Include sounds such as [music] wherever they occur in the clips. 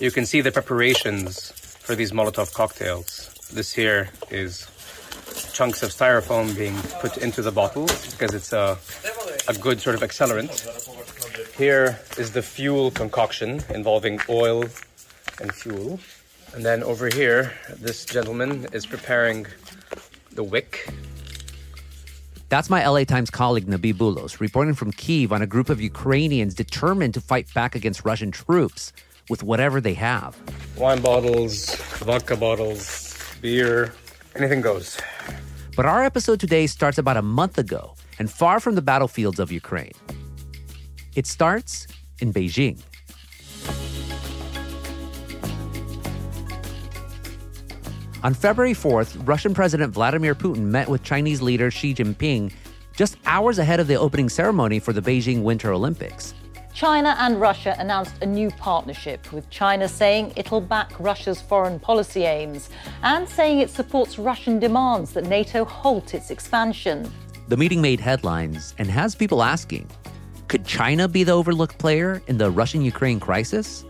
you can see the preparations for these Molotov cocktails. This here is chunks of styrofoam being put into the bottle because it's a, a good sort of accelerant. Here is the fuel concoction involving oil and fuel. And then over here, this gentleman is preparing the wick. That's my LA Times colleague Nabih Bulos reporting from Kiev on a group of Ukrainians determined to fight back against Russian troops with whatever they have. Wine bottles, vodka bottles, beer, anything goes. But our episode today starts about a month ago and far from the battlefields of Ukraine. It starts in Beijing. On February 4th, Russian President Vladimir Putin met with Chinese leader Xi Jinping just hours ahead of the opening ceremony for the Beijing Winter Olympics. China and Russia announced a new partnership, with China saying it'll back Russia's foreign policy aims and saying it supports Russian demands that NATO halt its expansion. The meeting made headlines and has people asking could China be the overlooked player in the Russian Ukraine crisis?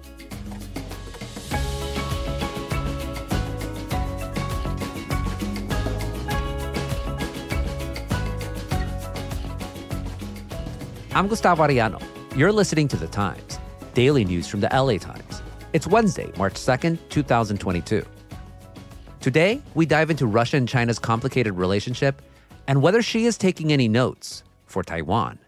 I'm Gustavo Arellano. You're listening to The Times, daily news from the LA Times. It's Wednesday, March 2nd, 2022. Today, we dive into Russia and China's complicated relationship and whether Xi is taking any notes for Taiwan.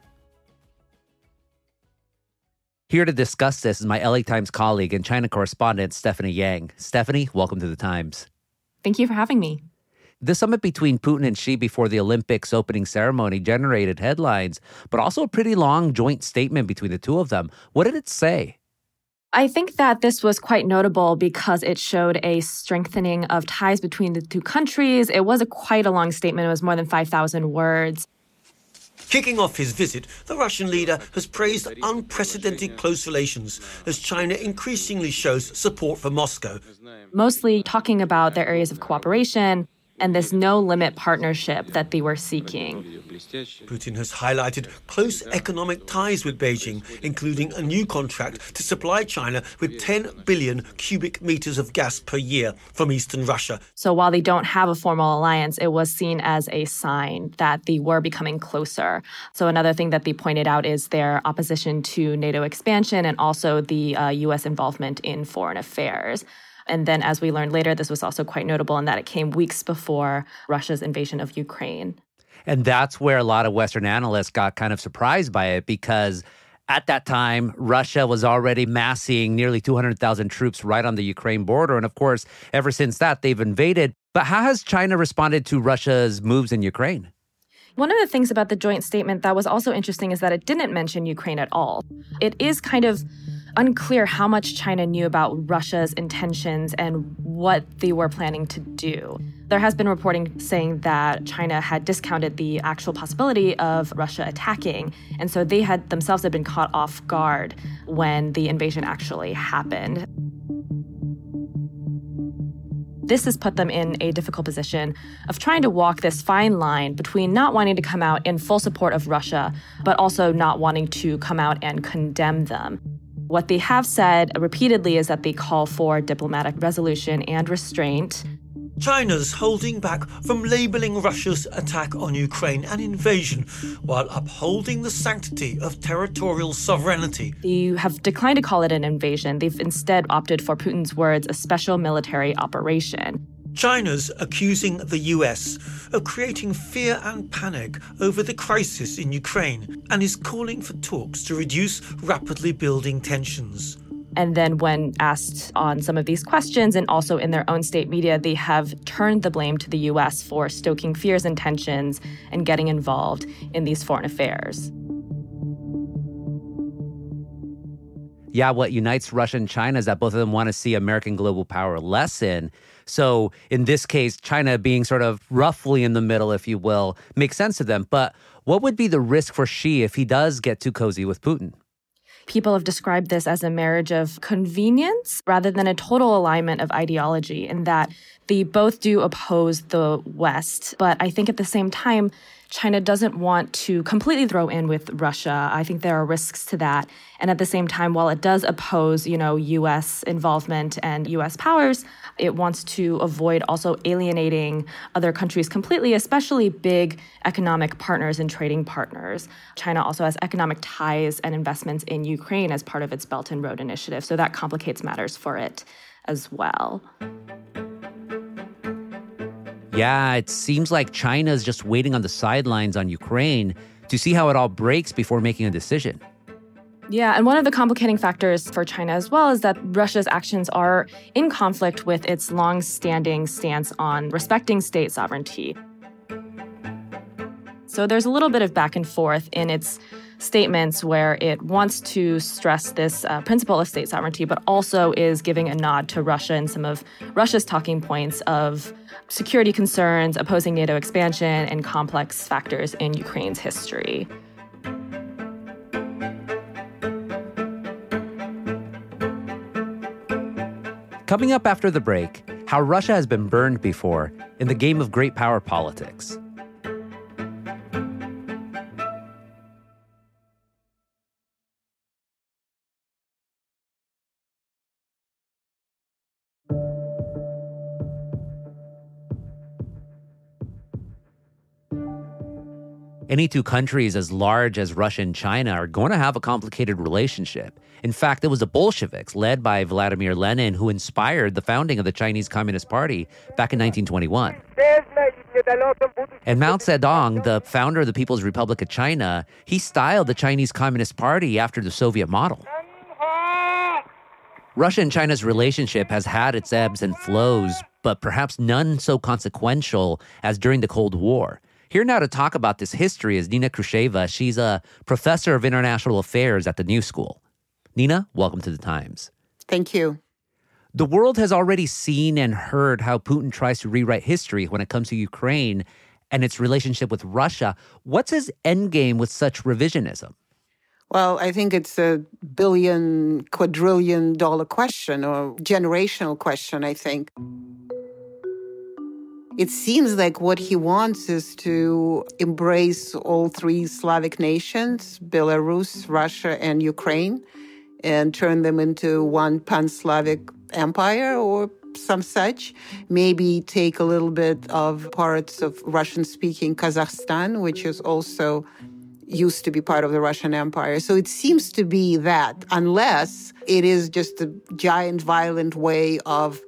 Here to discuss this is my LA Times colleague and China correspondent, Stephanie Yang. Stephanie, welcome to The Times. Thank you for having me. The summit between Putin and Xi before the Olympics opening ceremony generated headlines, but also a pretty long joint statement between the two of them. What did it say? I think that this was quite notable because it showed a strengthening of ties between the two countries. It was a quite a long statement, it was more than 5,000 words. Kicking off his visit, the Russian leader has praised unprecedented close relations as China increasingly shows support for Moscow. Mostly talking about their areas of cooperation, and this no limit partnership that they were seeking. Putin has highlighted close economic ties with Beijing, including a new contract to supply China with 10 billion cubic meters of gas per year from eastern Russia. So while they don't have a formal alliance, it was seen as a sign that they were becoming closer. So another thing that they pointed out is their opposition to NATO expansion and also the uh, US involvement in foreign affairs. And then, as we learned later, this was also quite notable in that it came weeks before Russia's invasion of Ukraine. And that's where a lot of Western analysts got kind of surprised by it because at that time, Russia was already massing nearly 200,000 troops right on the Ukraine border. And of course, ever since that, they've invaded. But how has China responded to Russia's moves in Ukraine? One of the things about the joint statement that was also interesting is that it didn't mention Ukraine at all. It is kind of unclear how much China knew about Russia's intentions and what they were planning to do. There has been reporting saying that China had discounted the actual possibility of Russia attacking, and so they had themselves had been caught off guard when the invasion actually happened. This has put them in a difficult position of trying to walk this fine line between not wanting to come out in full support of Russia, but also not wanting to come out and condemn them. What they have said repeatedly is that they call for diplomatic resolution and restraint. China's holding back from labeling Russia's attack on Ukraine an invasion while upholding the sanctity of territorial sovereignty. They have declined to call it an invasion. They've instead opted for Putin's words, a special military operation. China's accusing the US of creating fear and panic over the crisis in Ukraine and is calling for talks to reduce rapidly building tensions. And then, when asked on some of these questions and also in their own state media, they have turned the blame to the US for stoking fears and tensions and getting involved in these foreign affairs. Yeah, what unites Russia and China is that both of them want to see American global power lessen. So, in this case, China being sort of roughly in the middle, if you will, makes sense to them. But what would be the risk for Xi if he does get too cozy with Putin? People have described this as a marriage of convenience rather than a total alignment of ideology, in that they both do oppose the West. But I think at the same time, China doesn't want to completely throw in with Russia. I think there are risks to that. And at the same time, while it does oppose, you know, US involvement and US powers, it wants to avoid also alienating other countries completely, especially big economic partners and trading partners. China also has economic ties and investments in Ukraine as part of its Belt and Road Initiative, so that complicates matters for it as well. Yeah, it seems like China is just waiting on the sidelines on Ukraine to see how it all breaks before making a decision. Yeah, and one of the complicating factors for China as well is that Russia's actions are in conflict with its long standing stance on respecting state sovereignty. So there's a little bit of back and forth in its statements where it wants to stress this uh, principle of state sovereignty, but also is giving a nod to Russia and some of Russia's talking points of security concerns, opposing NATO expansion, and complex factors in Ukraine's history. Coming up after the break, how Russia has been burned before in the game of great power politics. Any two countries as large as Russia and China are going to have a complicated relationship. In fact, it was the Bolsheviks, led by Vladimir Lenin, who inspired the founding of the Chinese Communist Party back in 1921. And Mao Zedong, the founder of the People's Republic of China, he styled the Chinese Communist Party after the Soviet model. Russia and China's relationship has had its ebbs and flows, but perhaps none so consequential as during the Cold War. Here now to talk about this history is Nina Khrushcheva. She's a professor of international affairs at the New School. Nina, welcome to the Times. Thank you. The world has already seen and heard how Putin tries to rewrite history when it comes to Ukraine and its relationship with Russia. What's his endgame with such revisionism? Well, I think it's a billion, quadrillion dollar question or generational question, I think. It seems like what he wants is to embrace all three Slavic nations Belarus, Russia, and Ukraine and turn them into one pan Slavic empire or some such. Maybe take a little bit of parts of Russian speaking Kazakhstan, which is also used to be part of the Russian Empire. So it seems to be that, unless it is just a giant violent way of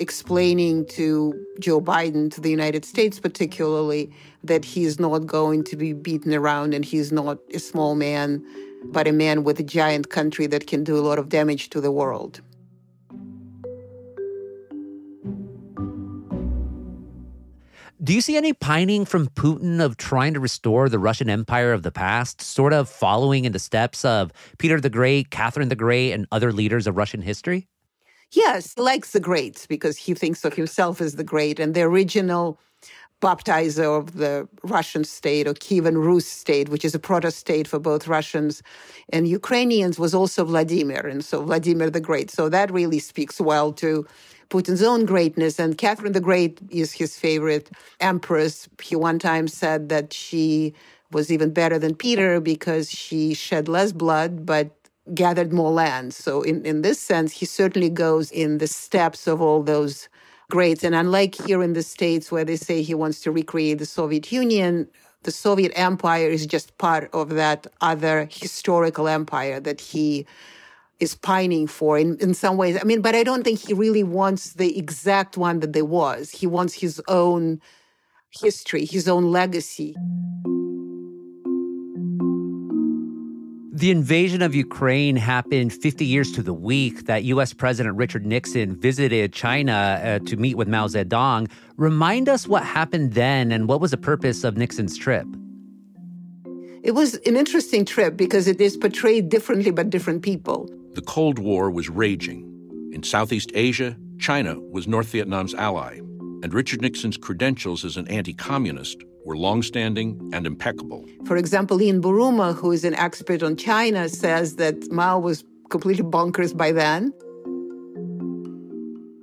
explaining to Joe Biden, to the United States particularly, that he's not going to be beaten around and he's not a small man, but a man with a giant country that can do a lot of damage to the world. Do you see any pining from Putin of trying to restore the Russian Empire of the past, sort of following in the steps of Peter the Great, Catherine the Great, and other leaders of Russian history? Yes, he likes the greats because he thinks of himself as the great and the original baptizer of the Russian state or Kievan Rus state, which is a proto state for both Russians and Ukrainians, was also Vladimir, and so Vladimir the Great. So that really speaks well to Putin's own greatness. And Catherine the Great is his favorite empress. He one time said that she was even better than Peter because she shed less blood, but gathered more land. So, in, in this sense, he certainly goes in the steps of all those greats. And unlike here in the States, where they say he wants to recreate the Soviet Union, the Soviet Empire is just part of that other historical empire that he is pining for in, in some ways. I mean, but I don't think he really wants the exact one that there was. He wants his own history, his own legacy. The invasion of Ukraine happened 50 years to the week that U.S. President Richard Nixon visited China uh, to meet with Mao Zedong. Remind us what happened then and what was the purpose of Nixon's trip? It was an interesting trip because it is portrayed differently by different people. The Cold War was raging. In Southeast Asia, China was North Vietnam's ally, and Richard Nixon's credentials as an anti communist were longstanding and impeccable. For example, Ian Buruma, who is an expert on China, says that Mao was completely bonkers by then.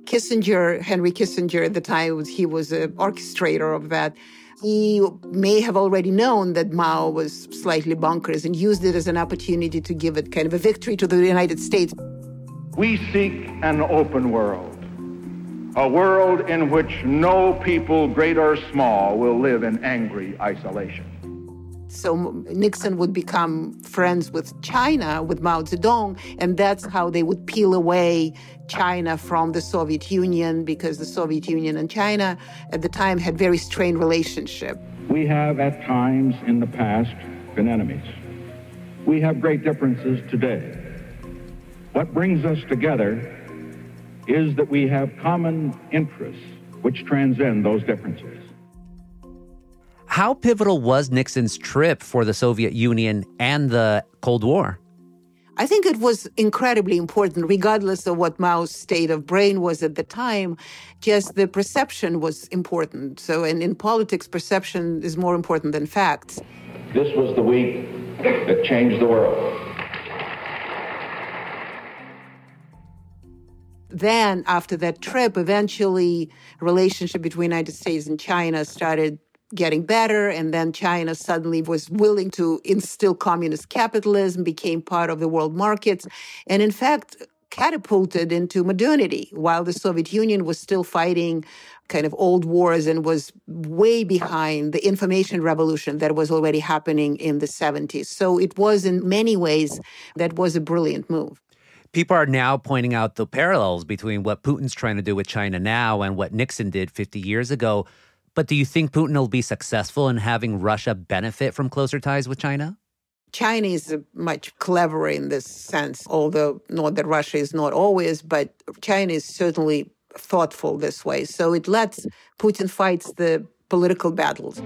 Kissinger, Henry Kissinger at the time, he was an orchestrator of that. He may have already known that Mao was slightly bonkers and used it as an opportunity to give it kind of a victory to the United States. We seek an open world, a world in which no people, great or small, will live in angry isolation. So Nixon would become friends with China, with Mao Zedong, and that's how they would peel away China from the Soviet Union because the Soviet Union and China at the time had very strained relationship. We have at times in the past been enemies. We have great differences today. What brings us together is that we have common interests which transcend those differences. How pivotal was Nixon's trip for the Soviet Union and the Cold War? I think it was incredibly important, regardless of what Mao's state of brain was at the time. Just the perception was important. So, and in politics, perception is more important than facts. This was the week that changed the world. Then, after that trip, eventually, relationship between United States and China started getting better. And then China suddenly was willing to instill communist capitalism, became part of the world markets. And in fact, catapulted into modernity while the Soviet Union was still fighting kind of old wars and was way behind the information revolution that was already happening in the 70s. So it was in many ways that was a brilliant move. People are now pointing out the parallels between what Putin's trying to do with China now and what Nixon did 50 years ago. But do you think Putin will be successful in having Russia benefit from closer ties with China? China is much cleverer in this sense, although not that Russia is not always, but China is certainly thoughtful this way. So it lets Putin fights the political battles.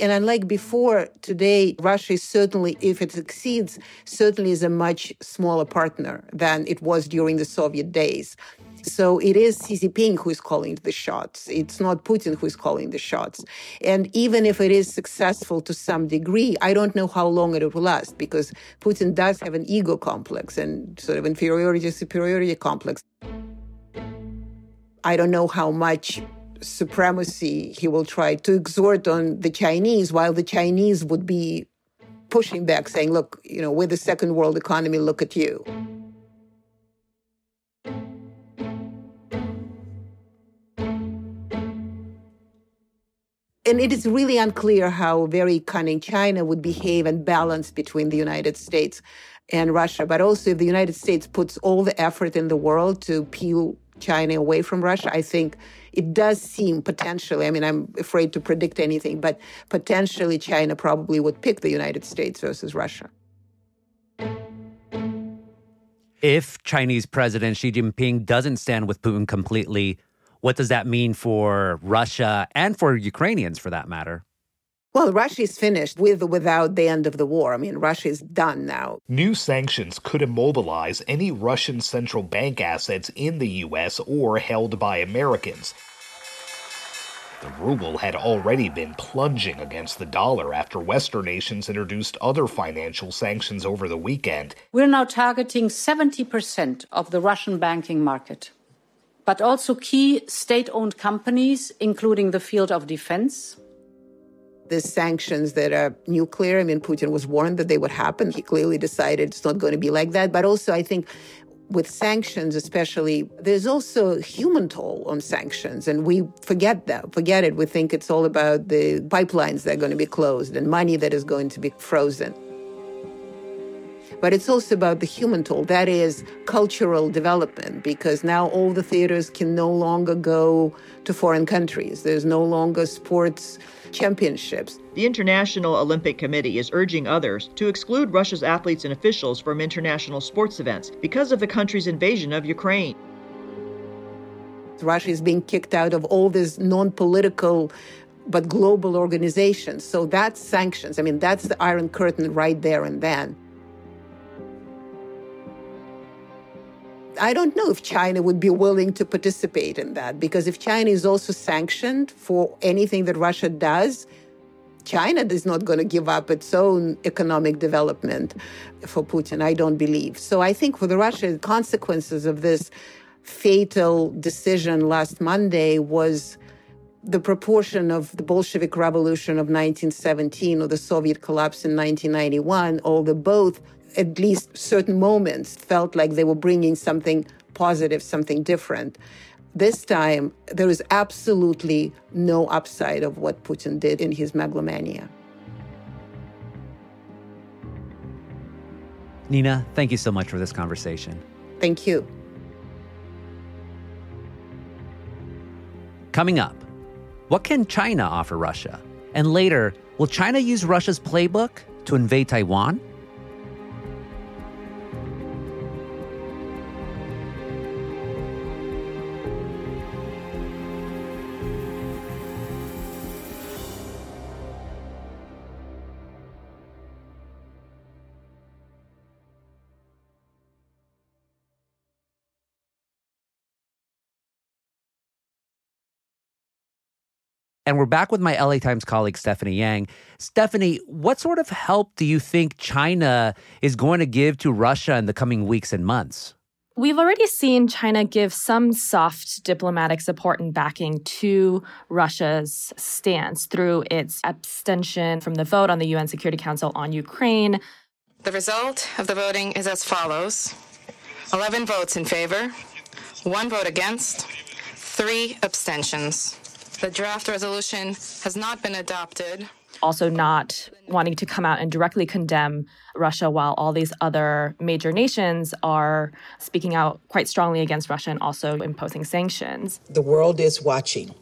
And unlike before, today, Russia is certainly, if it succeeds, certainly is a much smaller partner than it was during the Soviet days. So it is Xi Jinping who is calling the shots. It's not Putin who is calling the shots. And even if it is successful to some degree, I don't know how long it will last because Putin does have an ego complex and sort of inferiority superiority complex. I don't know how much supremacy he will try to exert on the Chinese while the Chinese would be pushing back saying, look, you know, we're the second world economy, look at you. and it is really unclear how very cunning China would behave and balance between the United States and Russia. But also, if the United States puts all the effort in the world to peel China away from Russia, I think it does seem potentially, I mean, I'm afraid to predict anything, but potentially China probably would pick the United States versus Russia. If Chinese President Xi Jinping doesn't stand with Putin completely, what does that mean for Russia and for Ukrainians for that matter? Well, Russia is finished with or without the end of the war. I mean, Russia is done now. New sanctions could immobilize any Russian central bank assets in the U.S. or held by Americans. The ruble had already been plunging against the dollar after Western nations introduced other financial sanctions over the weekend. We're now targeting 70% of the Russian banking market but also key state owned companies, including the field of defense. The sanctions that are nuclear, I mean, Putin was warned that they would happen. He clearly decided it's not going to be like that. But also, I think with sanctions, especially, there's also a human toll on sanctions, and we forget that. Forget it. We think it's all about the pipelines that are going to be closed and money that is going to be frozen but it's also about the human toll. That is cultural development, because now all the theaters can no longer go to foreign countries. There's no longer sports championships. The International Olympic Committee is urging others to exclude Russia's athletes and officials from international sports events because of the country's invasion of Ukraine. Russia is being kicked out of all these non political but global organizations. So that's sanctions. I mean, that's the Iron Curtain right there and then. I don't know if China would be willing to participate in that because if China is also sanctioned for anything that Russia does, China is not going to give up its own economic development for Putin, I don't believe. So I think for the Russia, consequences of this fatal decision last Monday was the proportion of the Bolshevik Revolution of 1917 or the Soviet collapse in 1991, although both, at least certain moments, felt like they were bringing something positive, something different. This time, there is absolutely no upside of what Putin did in his megalomania. Nina, thank you so much for this conversation. Thank you. Coming up, what can China offer Russia? And later, will China use Russia's playbook to invade Taiwan? And we're back with my LA Times colleague, Stephanie Yang. Stephanie, what sort of help do you think China is going to give to Russia in the coming weeks and months? We've already seen China give some soft diplomatic support and backing to Russia's stance through its abstention from the vote on the UN Security Council on Ukraine. The result of the voting is as follows 11 votes in favor, one vote against, three abstentions. The draft resolution has not been adopted. Also, not wanting to come out and directly condemn Russia while all these other major nations are speaking out quite strongly against Russia and also imposing sanctions. The world is watching.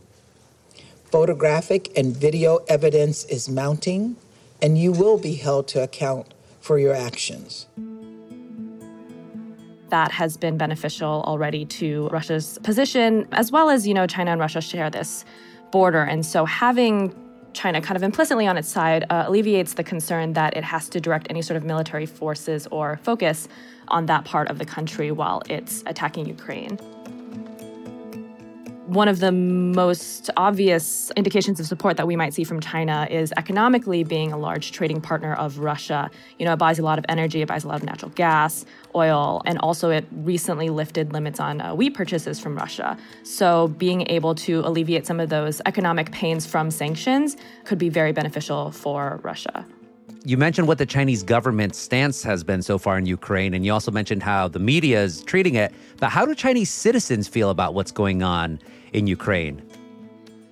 Photographic and video evidence is mounting, and you will be held to account for your actions that has been beneficial already to Russia's position, as well as, you know, China and Russia share this border. And so having China kind of implicitly on its side uh, alleviates the concern that it has to direct any sort of military forces or focus on that part of the country while it's attacking Ukraine one of the most obvious indications of support that we might see from China is economically being a large trading partner of Russia. You know, it buys a lot of energy, it buys a lot of natural gas, oil, and also it recently lifted limits on uh, wheat purchases from Russia. So being able to alleviate some of those economic pains from sanctions could be very beneficial for Russia. You mentioned what the Chinese government's stance has been so far in Ukraine, and you also mentioned how the media is treating it. But how do Chinese citizens feel about what's going on in Ukraine.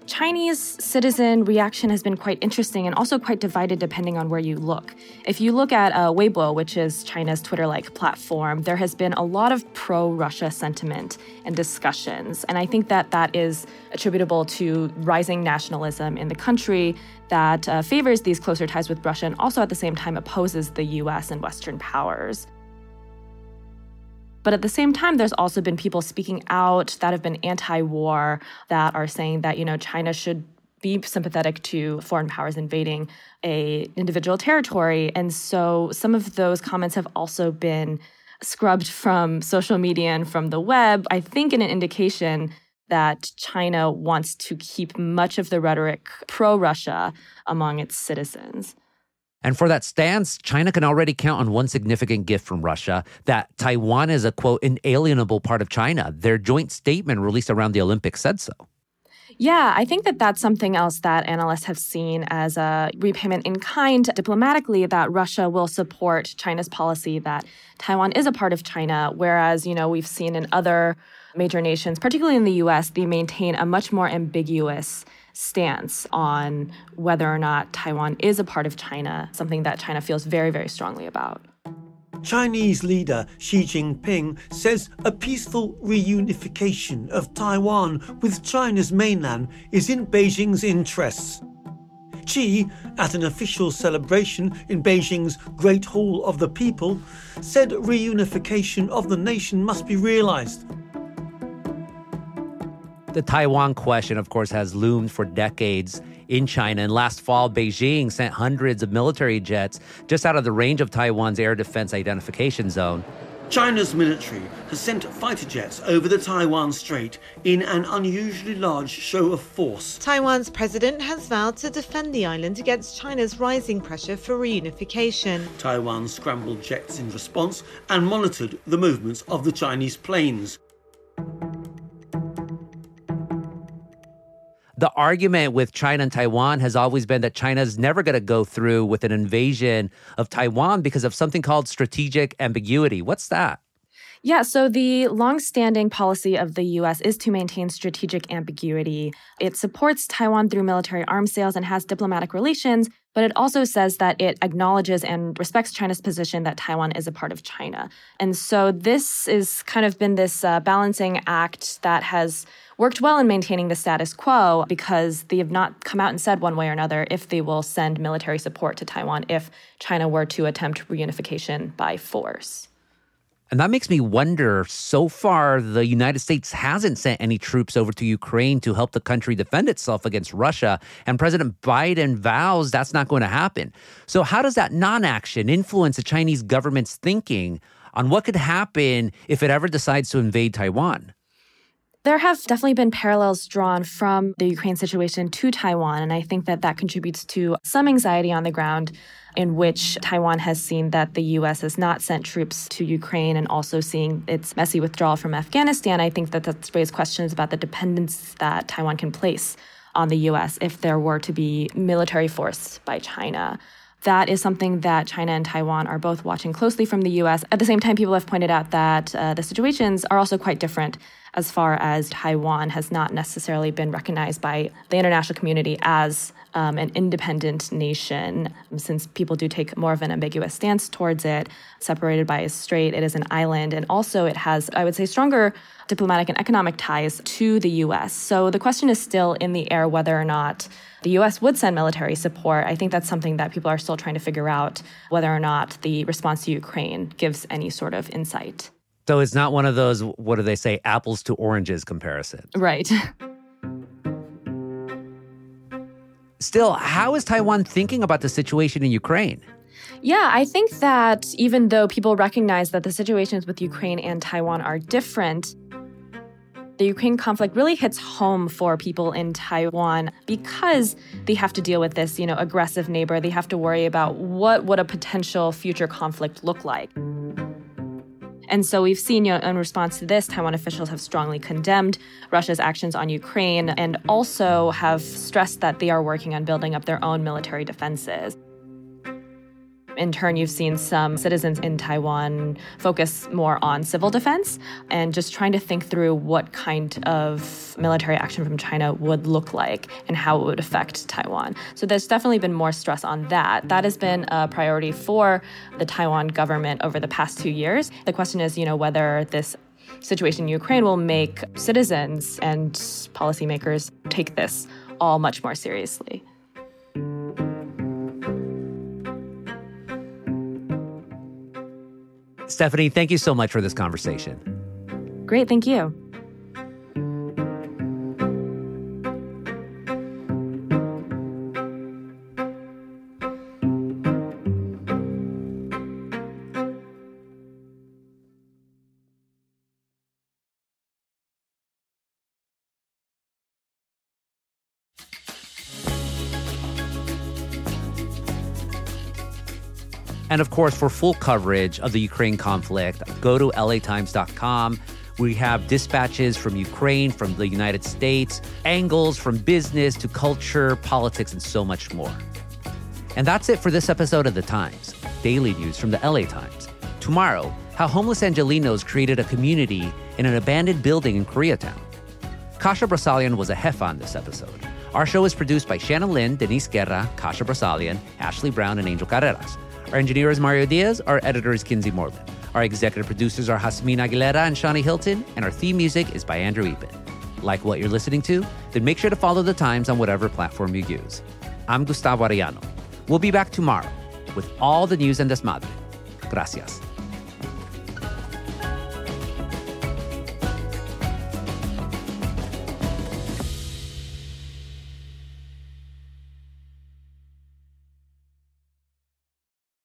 Chinese citizen reaction has been quite interesting and also quite divided depending on where you look. If you look at uh, Weibo, which is China's Twitter like platform, there has been a lot of pro Russia sentiment and discussions. And I think that that is attributable to rising nationalism in the country that uh, favors these closer ties with Russia and also at the same time opposes the US and Western powers. But at the same time, there's also been people speaking out that have been anti war, that are saying that, you know, China should be sympathetic to foreign powers invading a individual territory. And so some of those comments have also been scrubbed from social media and from the web, I think in an indication that China wants to keep much of the rhetoric pro Russia among its citizens. And for that stance, China can already count on one significant gift from Russia that Taiwan is a quote, inalienable part of China. Their joint statement released around the Olympics said so. Yeah, I think that that's something else that analysts have seen as a repayment in kind diplomatically that Russia will support China's policy that Taiwan is a part of China, whereas, you know, we've seen in other major nations, particularly in the US, they maintain a much more ambiguous stance on whether or not Taiwan is a part of China, something that China feels very, very strongly about. Chinese leader Xi Jinping says a peaceful reunification of Taiwan with China's mainland is in Beijing's interests. Xi, at an official celebration in Beijing's Great Hall of the People, said reunification of the nation must be realized the Taiwan question, of course, has loomed for decades in China. And last fall, Beijing sent hundreds of military jets just out of the range of Taiwan's air defense identification zone. China's military has sent fighter jets over the Taiwan Strait in an unusually large show of force. Taiwan's president has vowed to defend the island against China's rising pressure for reunification. Taiwan scrambled jets in response and monitored the movements of the Chinese planes. The argument with China and Taiwan has always been that China's never going to go through with an invasion of Taiwan because of something called strategic ambiguity. What's that? Yeah, so the longstanding policy of the US is to maintain strategic ambiguity. It supports Taiwan through military arms sales and has diplomatic relations, but it also says that it acknowledges and respects China's position that Taiwan is a part of China. And so this has kind of been this uh, balancing act that has worked well in maintaining the status quo because they have not come out and said one way or another if they will send military support to Taiwan if China were to attempt reunification by force. And that makes me wonder so far, the United States hasn't sent any troops over to Ukraine to help the country defend itself against Russia. And President Biden vows that's not going to happen. So, how does that non action influence the Chinese government's thinking on what could happen if it ever decides to invade Taiwan? There have definitely been parallels drawn from the Ukraine situation to Taiwan, and I think that that contributes to some anxiety on the ground in which Taiwan has seen that the U.S. has not sent troops to Ukraine and also seeing its messy withdrawal from Afghanistan. I think that that's raised questions about the dependence that Taiwan can place on the U.S. if there were to be military force by China that is something that China and Taiwan are both watching closely from the US. At the same time, people have pointed out that uh, the situations are also quite different as far as Taiwan has not necessarily been recognized by the international community as um, an independent nation, since people do take more of an ambiguous stance towards it. Separated by a strait, it is an island, and also it has, I would say, stronger diplomatic and economic ties to the US. So the question is still in the air whether or not the US would send military support. I think that's something that people are still trying to figure out whether or not the response to Ukraine gives any sort of insight. So it's not one of those, what do they say, apples to oranges comparison. Right. [laughs] Still, how is Taiwan thinking about the situation in Ukraine? Yeah, I think that even though people recognize that the situations with Ukraine and Taiwan are different, the Ukraine conflict really hits home for people in Taiwan because they have to deal with this, you know, aggressive neighbor. They have to worry about what would a potential future conflict look like. And so we've seen, you know, in response to this, Taiwan officials have strongly condemned Russia's actions on Ukraine and also have stressed that they are working on building up their own military defenses. In turn, you've seen some citizens in Taiwan focus more on civil defense and just trying to think through what kind of military action from China would look like and how it would affect Taiwan. So there's definitely been more stress on that. That has been a priority for the Taiwan government over the past two years. The question is, you know, whether this situation in Ukraine will make citizens and policymakers take this all much more seriously. Stephanie, thank you so much for this conversation. Great, thank you. And of course, for full coverage of the Ukraine conflict, go to latimes.com. We have dispatches from Ukraine, from the United States, angles from business to culture, politics, and so much more. And that's it for this episode of The Times, daily news from the LA Times. Tomorrow, how homeless Angelenos created a community in an abandoned building in Koreatown. Kasia Broussalian was a jefa on this episode. Our show is produced by Shannon Lin, Denise Guerra, Kasia Broussalian, Ashley Brown, and Angel Carreras. Our engineer is Mario Diaz. Our editor is Kinsee Morlan. Our executive producers are Jasmine Aguilera and Shani Hilton. And our theme music is by Andrew Eapen. Like what you're listening to? Then make sure to follow the Times on whatever platform you use. I'm Gustavo Arellano. We'll be back tomorrow with all the news and desmadre. Gracias.